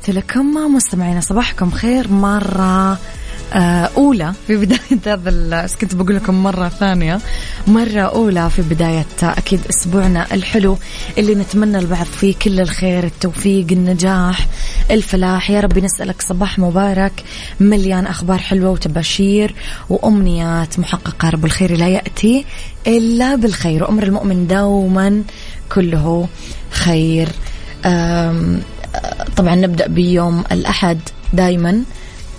تحياتي لكم مستمعينا صباحكم خير مرة آه، أولى في بداية هذا كنت بقول لكم؟ مرة ثانية. مرة أولى في بداية أكيد أسبوعنا الحلو اللي نتمنى البعض فيه كل الخير التوفيق النجاح الفلاح. يا ربي نسألك صباح مبارك مليان أخبار حلوة وتباشير وأمنيات محققة. رب الخير لا يأتي إلا بالخير. وأمر المؤمن دوما كله خير. طبعا نبدأ بيوم الأحد دايما.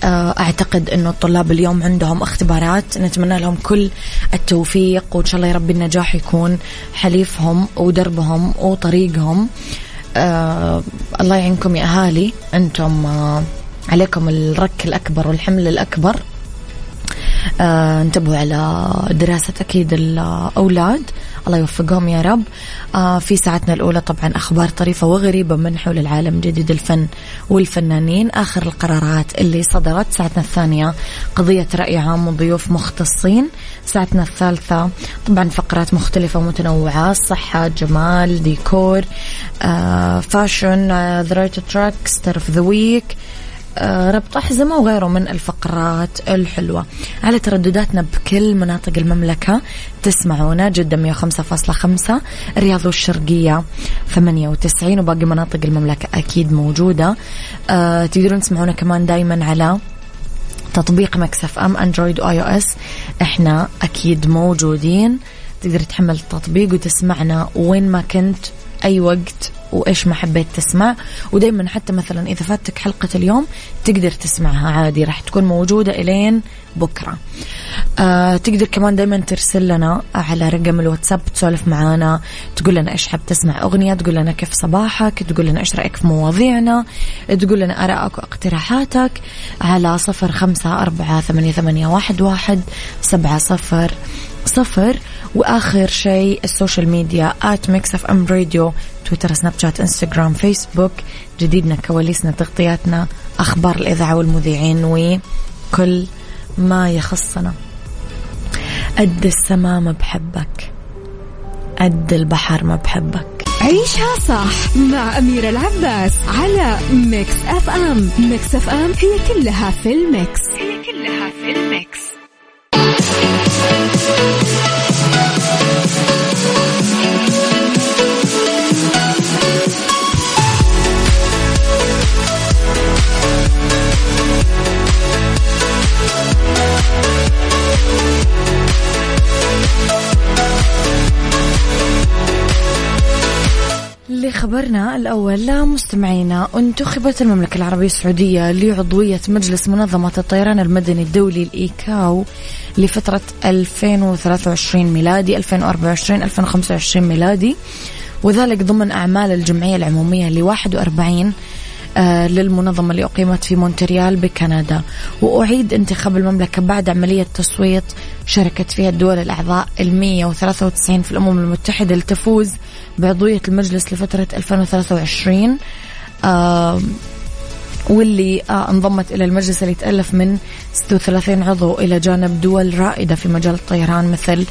آه، أعتقد أنه الطلاب اليوم عندهم اختبارات. نتمنى لهم كل التوفيق وإن شاء الله يا رب النجاح يكون حليفهم ودربهم وطريقهم. آه الله يعينكم يا أهالي. أنتم آه عليكم الرك الأكبر والحمل الأكبر. آه انتبهوا على دراسة أكيد الأولاد. الله يوفقهم يا رب. آه في ساعتنا الأولى طبعا أخبار طريفة وغريبة من حول العالم جديد الفن والفنانين. آخر القرارات اللي صدرت. ساعتنا الثانية قضية رأي عام وضيوف مختصين. ساعتنا الثالثة طبعا فقرات مختلفة ومتنوعة صحة جمال ديكور آه fashion the right track star of the week آه، ربط أحزمة وغيره من الفقرات الحلوة. على تردداتنا بكل مناطق المملكة تسمعونا جدة 105.5 الرياض والشرقية 98 وباقي مناطق المملكة أكيد موجودة. أه تقدرون تسمعونا كمان دايما على تطبيق Mix FM أندرويد و iOS. إحنا أكيد موجودين. تقدر تحمل التطبيق وتسمعنا وين ما كنت أي وقت. وإيش ما حبيت تسمع. ودائما حتى مثلا إذا فاتك حلقة اليوم تقدر تسمعها عادي راح تكون موجودة إلين بكرة. آه تقدر كمان دائما ترسل لنا على رقم الواتساب تسولف معنا تقول لنا إيش حاب تسمع أغنية تقول لنا كيف صباحك تقول لنا إيش رأيك في مواضيعنا تقول لنا آرائك واقتراحاتك على صفر خمسة أربعة ثمانية, ثمانية واحد, واحد سبعة صفر. صفر. وآخر شيء ال social media at Mix FM Radio تويتر سناب شات إنستغرام فيسبوك. جديدنا كواليسنا تغطياتنا أخبار الإذاعة والمذيعين وكل ما يخصنا. قد السماء ما بحبك. قد البحر ما بحبك. عيشها صح مع أميرة العباس على Mix FM. Mix FM هي كلها في ال mix. هي كلها في ال mix. لخبرنا الأول مستمعينا انتخبت المملكة العربية السعودية لعضوية مجلس منظمة الطيران المدني الدولي الإيكاو لفترة 2023 ميلادي 2024 2025 ميلادي وذلك ضمن أعمال الجمعية العمومية ل 41 آه، للمنظمة اللي أقيمت في مونتريال بكندا. وأعيد انتخاب المملكة بعد عملية تصويت شاركت فيها الدول الأعضاء ال 193 في الأمم المتحدة لتفوز بعضوية المجلس لفترة 2023 آه واللي آه انضمت إلى المجلس اللي يتألف من 36 عضو إلى جانب دول رائدة في مجال الطيران مثل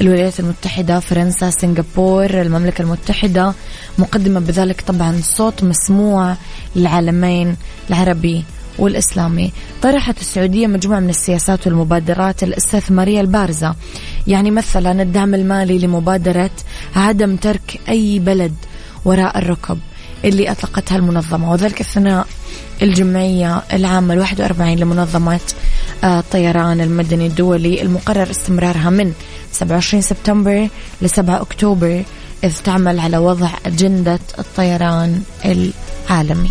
الولايات المتحدة فرنسا سنغافور المملكة المتحدة. مقدمة بذلك طبعا صوت مسموع للعالمين العربي والإسلامي. طرحت السعودية مجموعة من السياسات والمبادرات الاستثمارية البارزة. يعني مثلا الدعم المالي لمبادرة عدم ترك أي بلد وراء الركب. اللي أطلقتها المنظمة وذلك أثناء الجمعية العامة الواحد وأربعين لمنظمة آه، الطيران المدني الدولي المقرر استمرارها من 27 سبتمبر ل 7 أكتوبر إذ تعمل على وضع أجندة الطيران العالمي.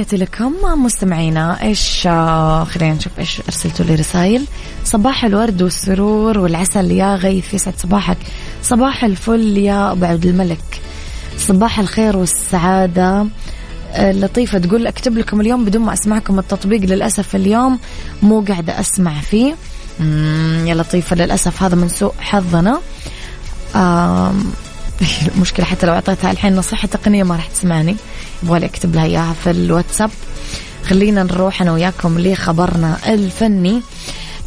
تحياتي لكم مستمعينا. إيش آه، خلينا نشوف إيش أرسلتوا لي رسائل. صباح الورد والسرور والعسل. يا غيث يسعد صباحك. صباح الفل يا أبو عبد الملك. صباح الخير والسعادة. آه، لطيفة تقول أكتب لكم اليوم بدون ما أسمعكم التطبيق. للأسف اليوم مو قاعدة أسمع فيه. يا لطيفة للأسف هذا من سوء حظنا. المشكلة حتى لو أعطيتها الحين نصيحة تقنية ما راح تسمعني. يبغالي أكتب لها إياها في الواتساب. خلينا نروح أنا وياكم لخبرنا الفني.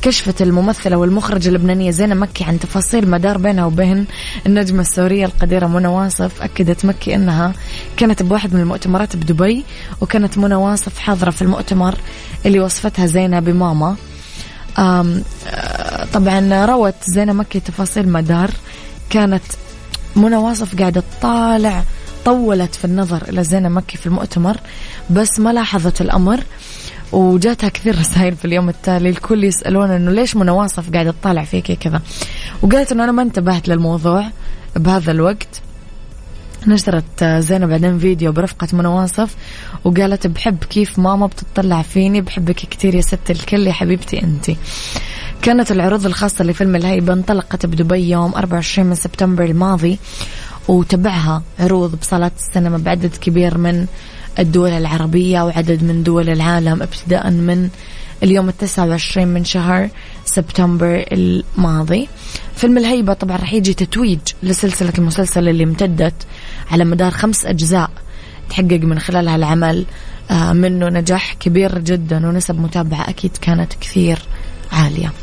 كشفت الممثلة والمخرجة اللبنانية زينة مكي عن تفاصيل مدار بينها وبين النجمة السورية القديرة منى واصف. أكدت مكي أنها كانت بواحد من المؤتمرات بدبي وكانت منى واصف حاضرة في المؤتمر اللي وصفتها زينة بماما. آه، طبعا روت زينة مكي تفاصيل مدار. كانت منى واصف قاعدة تطالع طولت في النظر إلى زينة مكي في المؤتمر بس ما لاحظت الأمر وجاتها كثير رسائل في اليوم التالي الكل يسألون إنه ليش منى واصف قاعدة تطالع فيكي كذا. وقالت إنه أنا ما انتبهت للموضوع بهذا الوقت. نشرت زينة بعدين فيديو برفقة منى واصف وقالت بحب كيف ماما بتطلع فيني بحبك كثير يا ست الكل يا حبيبتي أنتي. كانت العروض الخاصة لفيلم الهيبة انطلقت بدبي يوم 24 من سبتمبر الماضي وتبعها عروض بصالات السينما بعدد كبير من الدول العربية وعدد من دول العالم ابتداء من اليوم التسعة وعشرين من شهر سبتمبر الماضي. فيلم الهيبة طبعا رح يجي تتويج لسلسلة المسلسل اللي امتدت على مدار خمس أجزاء تحقق من خلالها العمل آه، منه نجاح كبير جدا ونسب متابعة أكيد كانت كثير عالية.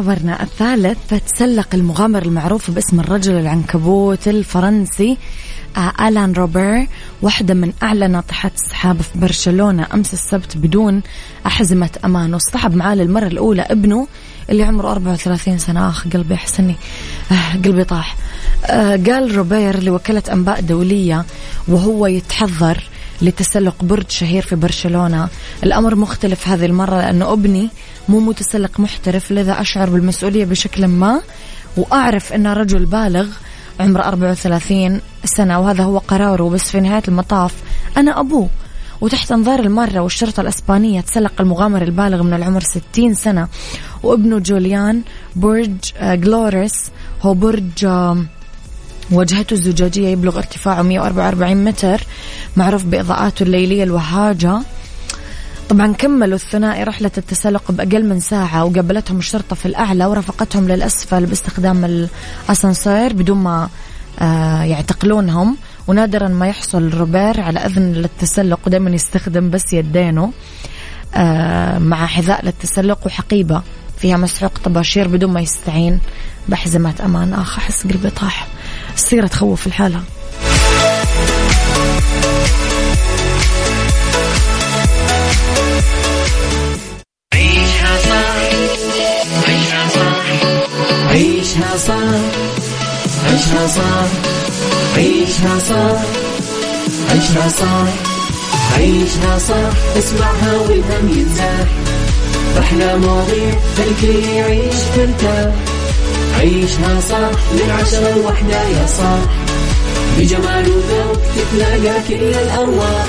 لخبرنا الثالث تسلق المغامر المعروف باسم الرجل العنكبوت الفرنسي آه، ألان روبر واحدة من أعلى ناطحات السحاب في برشلونة. أمس السبت بدون أحزمة أمان واصطحب معاه للمرة الأولى ابنه اللي عمره 34 سنة. آخ قلبي أحسني آه قلبي طاح. آه قال روبير لوكالة أنباء دولية وهو يتحضر لتسلق برج شهير في برشلونة. الأمر مختلف هذه المرة لأنه أبني مو متسلق محترف لذا أشعر بالمسؤولية بشكل ما وأعرف أنه رجل بالغ عمره 34 سنة وهذا هو قراره بس في نهاية المطاف أنا أبوه. وتحت أنظار المارة والشرطة الأسبانية تسلق المغامر البالغ من العمر 60 سنة وابنه جوليان برج آه، جلوريس هو برج واجهته الزجاجية يبلغ ارتفاعه 144 متر معروف بإضاءاته الليلية الوهاجة. طبعا كملوا الثنائي رحلة التسلق بأقل من ساعة وقابلتهم الشرطة في الأعلى ورافقتهم للأسفل باستخدام الأسانسير بدون ما آه، يعتقلونهم. ونادرا ما يحصل روبير على أذن للتسلق ودائما يستخدم بس يدينه آه، مع حذاء للتسلق وحقيبة فيها مسحوق طباشير بدون ما يستعين بحزمة أمان آخ أحس قلبي طاح. السيرة تخوف الحالة. عيشها صح عيشها صح عيشها صح عيشها صح عيشها صح عيشها صح عيشها صح اسمعها والهم ينزاح. أحلى مواضيع خلي يعيش ترتاح عيشها صح من عشرة لوحدة يا صاح بجمال وذوق تتلاقى كل الأرواح.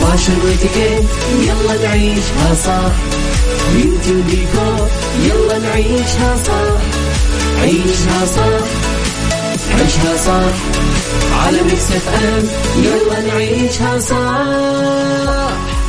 fashion واتيكيت يلا نعيشها صح beauty وديكور يلا نعيشها صح عيشها صح عيشها صح على ميكس اف أم يلا نعيشها صح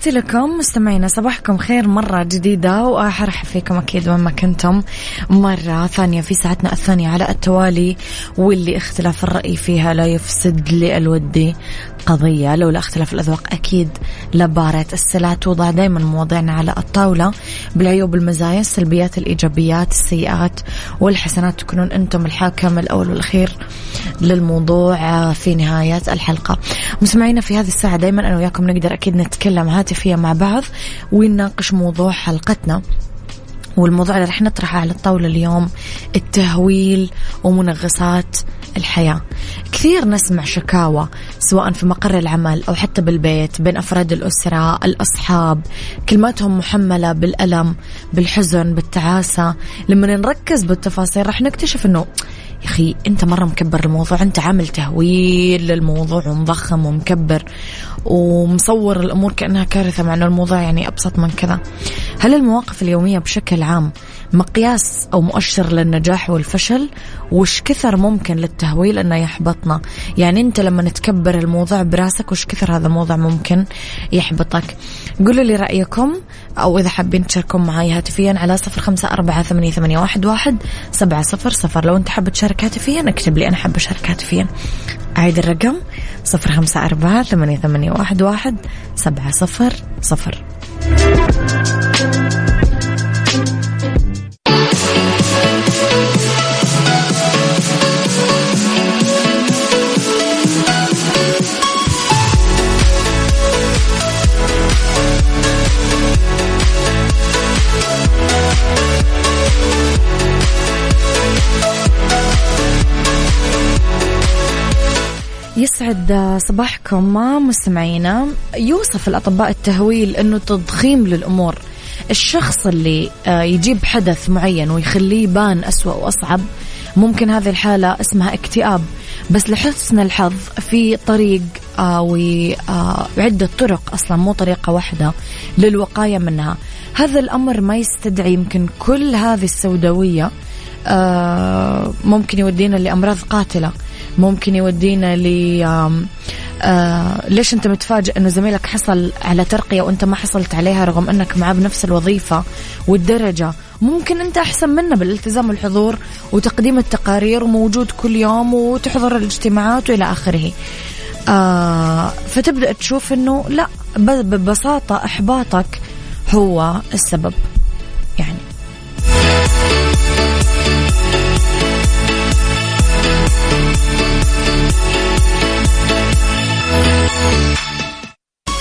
تحياتي لكم مستمعينا صباحكم خير مرة جديدة وأرحب فيكم أكيد وين ما كنتم. مرة ثانية في ساعتنا الثانية على التوالي واللي اختلاف الرأي فيها لا يفسد لي الودي قضية. لولا اختلاف الأذواق أكيد لبارة السلع توضع دائما مواضيعنا على الطاولة. بالعيوب المزايا السلبيات الإيجابيات السيئات والحسنات تكونون أنتم الحاكم الأول والأخير للموضوع. في نهاية الحلقة. مستمعينا في هذه الساعة دائما أنا وياكم نقدر أكيد نتكلم هاتفيا مع بعض ونناقش موضوع حلقتنا. والموضوع اللي رح نطرحه على الطاولة اليوم التهويل ومنغصات الحياة. كثير نسمع شكاوى سواء في مقر العمل أو حتى بالبيت بين أفراد الأسرة الأصحاب. كلماتهم محملة بالألم بالحزن بالتعاسة. لما نركز بالتفاصيل رح نكتشف أنه يا أخي أنت مرة مكبر الموضوع أنت عامل تهويل للموضوع ومضخم ومكبر ومصور الأمور كأنها كارثة مع أنه الموضوع يعني أبسط من كذا. هل المواقف اليومية بشكل عام مقياس أو مؤشر للنجاح والفشل؟ وش كثر ممكن للتهويل أنه يحبطنا؟ يعني أنت لما تكبر الموضوع براسك وش كثر هذا الموضوع ممكن يحبطك؟ قولوا لي رأيكم أو إذا حابين تشاركون معي هاتفيا على صفر خمسة أربعة ثمانية, واحد, سبعة صفر صفر. لو أنت حاب تشارك هاتفيا اكتب لي أنا حابة أشارك هاتفيا. أعيد الرقم صفر خمسة أربعة ثمانية, واحد سبعة صفر صفر. يسعد صباحكم مستمعينا. يوصف الأطباء التهويل أنه تضخيم للأمور. الشخص اللي آه، يجيب حدث معين ويخليه يبان أسوأ وأصعب ممكن هذه الحالة اسمها اكتئاب. بس لحسن الحظ في طريق آه، وعدة آه، طرق أصلا مو طريقة واحدة للوقاية منها. هذا الأمر ما يستدعي يمكن كل هذه السوداوية ممكن يودينا لأمراض قاتلة. ممكن يودينا ل آه ليش انت متفاجئ انه زميلك حصل على ترقية وانت ما حصلت عليها رغم انك معاه بنفس الوظيفة والدرجة؟ ممكن انت احسن منه بالالتزام والحضور وتقديم التقارير وموجود كل يوم وتحضر الاجتماعات وإلى آخره. آه فتبدأ تشوف انه لا ببساطة إحباطك هو السبب.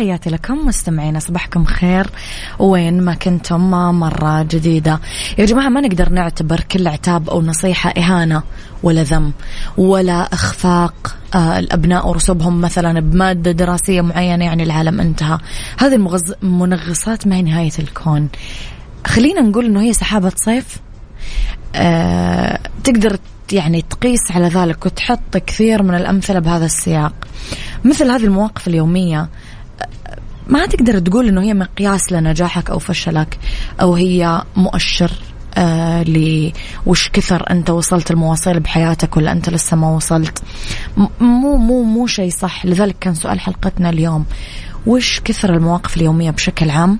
تحياتي لكم مستمعينا صباحكم خير. وين ما كنتم مرة جديدة. يا جماعة ما نقدر نعتبر كل عتاب أو نصيحة إهانة ولا ذم ولا إخفاق. آه الأبناء ورسوبهم مثلا بمادة دراسية معينة يعني العالم انتهى. هذه المنغصات ما هي نهاية الكون. خلينا نقول أنه هي سحابة صيف. آه تقدر يعني تقيس على ذلك وتحط كثير من الأمثلة بهذا السياق. مثل هذه المواقف اليومية. ما تقدر تقول إنه هي مقياس لنجاحك أو فشلك أو هي مؤشر آه لي وش كثر أنت وصلت المواصيل بحياتك ولا أنت لسه ما وصلت؟ مو مو مو شيء صح. لذلك كان سؤال حلقتنا اليوم. وش كثر المواقف اليومية بشكل عام؟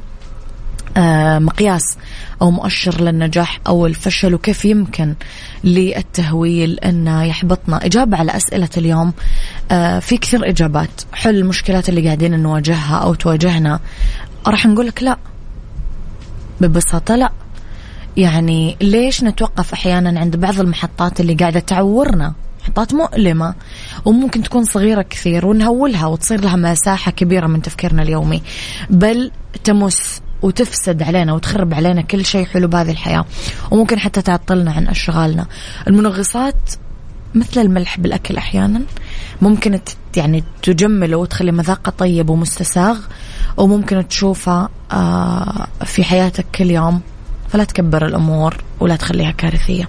مقياس أو مؤشر للنجاح أو الفشل وكيف يمكن للتهويل أنه يحبطنا. إجابة على أسئلة اليوم آه في كثير إجابات. حل المشكلات اللي قاعدين نواجهها أو تواجهنا. راح نقول لك لا. ببساطة لا. يعني ليش نتوقف أحيانا عند بعض المحطات اللي قاعدة تعورنا؟ محطات مؤلمة وممكن تكون صغيرة كثير ونهولها وتصير لها مساحة كبيرة من تفكيرنا اليومي. بل تمس وتفسد علينا وتخرب علينا كل شيء حلو بهذه الحياة. وممكن حتى تعطلنا عن أشغالنا. المنغصات مثل الملح بالأكل أحيانا ممكن يعني تجمله وتخلي مذاقه طيب ومستساغ وممكن تشوفه آه، في حياتك كل يوم. فلا تكبر الأمور ولا تخليها كارثية.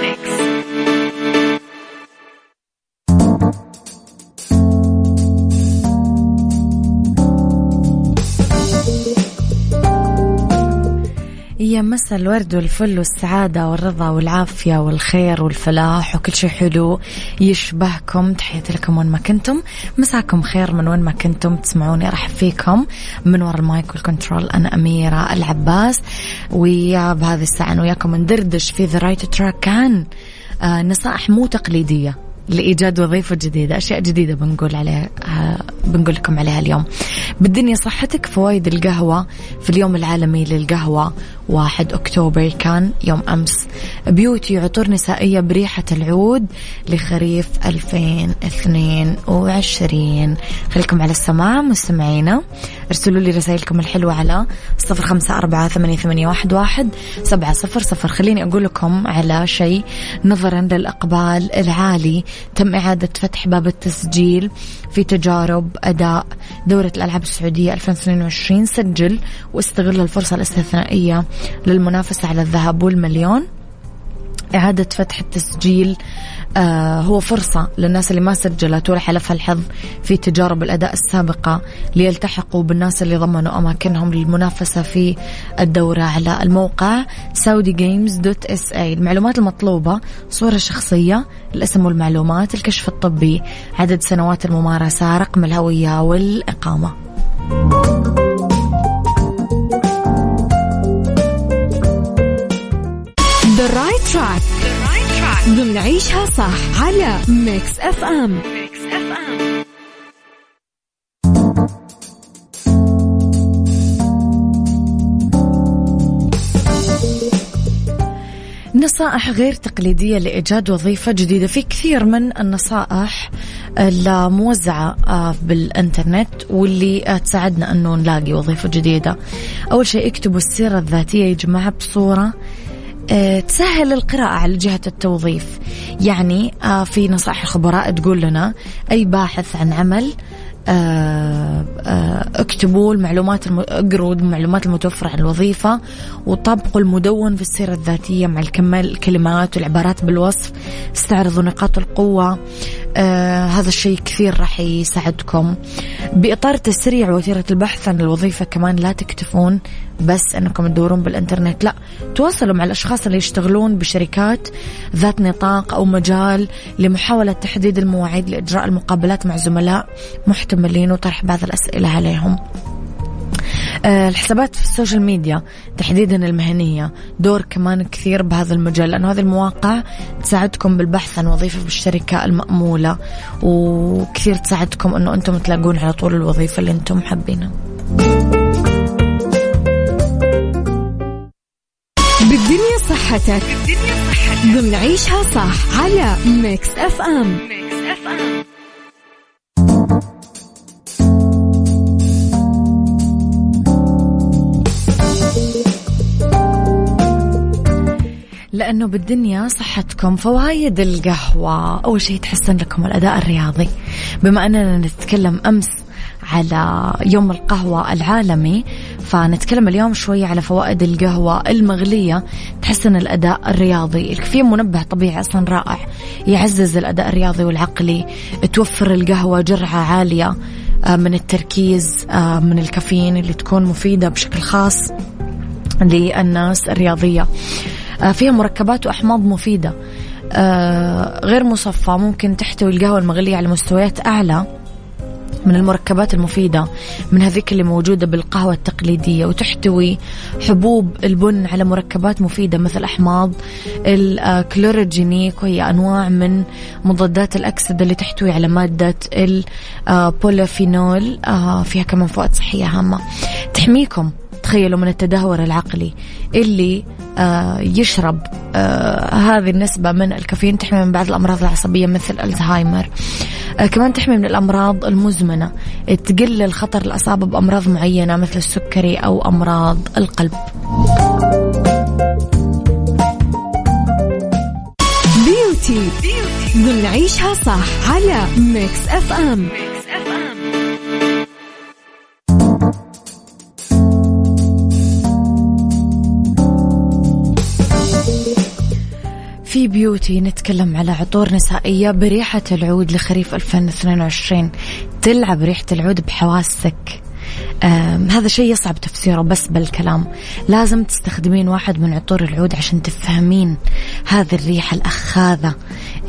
يا مسا الورد والفل والسعادة والرضا والعافية والخير والفلاح وكل شيء حلو يشبهكم. تحياتي لكم وين ما كنتم. مساكم خير من وين ما كنتم. تسمعوني أرحب فيكم. من وراء ال mic وال control أنا أميرة العباس. ويا بهذه الساعة أنا وياكم ندردش في the right track عن آه نصائح مو تقليدية. لإيجاد وظيفة جديدة أشياء جديدة بنقول عليها بنقول لكم عليها اليوم. بالدنيا صحتك فوائد القهوة في اليوم العالمي للقهوة. واحد أكتوبر كان يوم أمس. بيوتي عطور نسائية بريحة العود لخريف 2022 خليكم على السماع مستمعينا. ارسلوا لي رسائلكم الحلوة على صفر خمسة أربعة ثمانية واحد سبعة صفر صفر. خليني أقول لكم على شيء نظرا للأقبال العالي. تم إعادة فتح باب التسجيل في تجارب أداء دورة الألعاب السعودية 2022 سجل واستغل الفرصة الاستثنائية للمنافسة على الذهب والمليون. إعادة فتح التسجيل آه هو فرصة للناس اللي ما سجلت ولا حلفها الحظ في تجارب الأداء السابقة ليلتحقوا بالناس اللي ضمنوا أماكنهم للمنافسة في الدورة على الموقع اي المعلومات المطلوبة صورة شخصية الاسم والمعلومات الكشف الطبي عدد سنوات الممارسة رقم الهوية والإقامة. صح ضمن عيشها صح على Mix FM Mix FM نصائح غير تقليدية لإيجاد وظيفة جديدة. في كثير من النصائح الموزعة آه، بالإنترنت واللي آه، تساعدنا أنه نلاقي وظيفة جديدة. أول شيء اكتبوا السيرة الذاتية يا جماعة بصورة تسهل القراءة على جهة التوظيف. يعني في نصائح الخبراء تقول لنا أي باحث عن عمل آه، آه، اكتبوا المعلومات الم... اقروا المعلومات المتوفرة عن الوظيفة وطبقوا المدون في السيرة الذاتية مع الكلمات والعبارات بالوصف. استعرضوا نقاط القوة آه هذا الشيء كثير راح يساعدكم. بإطار تسريع وتيرة البحث عن الوظيفة كمان لا تكتفون بس انكم تدورون بالانترنت. لا تواصلوا مع الأشخاص اللي يشتغلون بشركات ذات نطاق أو مجال لمحاولة تحديد المواعيد لإجراء المقابلات مع زملاء محتملين وطرح بعض الأسئلة عليهم. آه، الحسابات في ال social media تحديدا المهنية دور كمان كثير بهذا المجال لأنه هذه المواقع تساعدكم بالبحث عن وظيفة بالشركة المأمولة وكثير تساعدكم أنه أنتم تلاقون على طول الوظيفة اللي أنتم حابينها. بالدنيا صحتك. صحتك ضمن عيشها صح على Mix FM Mix FM لأنه بالدنيا صحتكم فوايد القهوة. أول شيء تحسن لكم الأداء الرياضي. بما أننا نتكلم أمس على يوم القهوة العالمي فنتكلم اليوم شوية على فوائد القهوة المغلية تحسن الأداء الرياضي الكافيين منبه طبيعي أصلا رائع يعزز الأداء الرياضي والعقلي توفر القهوة جرعة عالية آه، من التركيز آه، من الكافيين اللي تكون مفيدة بشكل خاص للناس الرياضية. آه، فيها مركبات وأحماض مفيدة. غير مصفى ممكن تحتوي القهوة المغلية على مستويات أعلى. من المركبات المفيدة من هذيك اللي موجودة بالقهوة التقليدية وتحتوي حبوب البن على مركبات مفيدة مثل أحماض الكلوروجينيك وهي أنواع من مضادات الأكسدة اللي تحتوي على مادة البوليفينول آه، فيها كمان فوائد صحية هامة. تحميكم تخيلوا من التدهور العقلي اللي آه يشرب آه هذه النسبة من الكافيين تحمي من بعض الأمراض العصبية مثل الزهايمر. آه كمان تحمي من الأمراض المزمنة. تقلل خطر الإصابة بأمراض معينة مثل السكري أو أمراض القلب. beauty, beauty. نعيشها صح على Mix FM Mix في بيوتي نتكلم على عطور نسائية بريحة العود لخريف 2022 تلعب ريحة العود بحواسك. هذا شيء يصعب تفسيره بس بالكلام. لازم تستخدمين واحد من عطور العود عشان تفهمين هذه الريحة الأخاذة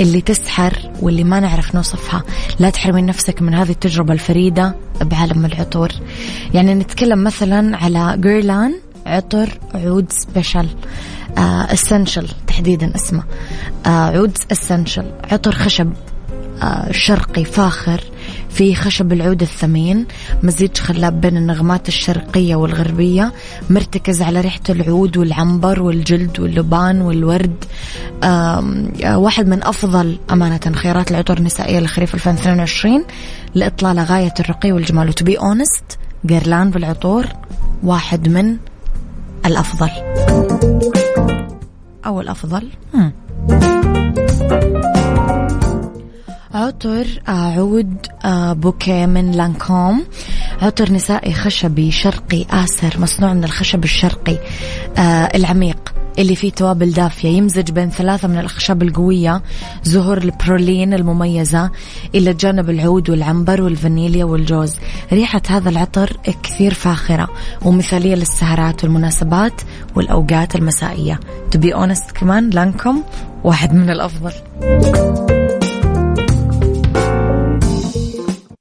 اللي تسحر واللي ما نعرف نوصفها. لا تحرمين نفسك من هذه التجربة الفريدة بعالم العطور. يعني نتكلم مثلا على جيرلان عطر عود سبيشال اسنشل آه تحديدا اسمه. آه عود اسنشل عطر خشب آه شرقي فاخر في خشب العود الثمين مزيج خلاب بين النغمات الشرقية والغربية مرتكز على ريحة العود والعنبر والجلد واللبان والورد. واحد من أفضل أمانة خيارات العطور النسائية لخريف 2022 لإطلالة غاية الرقي والجمال. وتبي أونست جيرلان بالعطور واحد من الأفضل. أو الأفضل. عطر عود آه، بوكيه من لانكوم. عطر نسائي خشبي شرقي آسر مصنوع من الخشب الشرقي آه، العميق. اللي فيه توابل دافية. يمزج بين ثلاثة من الأخشاب القوية زهور البرولين المميزة إلى جانب العود والعنبر والفانيليا والجوز. ريحة هذا العطر كثير فاخرة ومثالية للسهرات والمناسبات والأوقات المسائية. تبي أونست كمان لانكم واحد من الأفضل.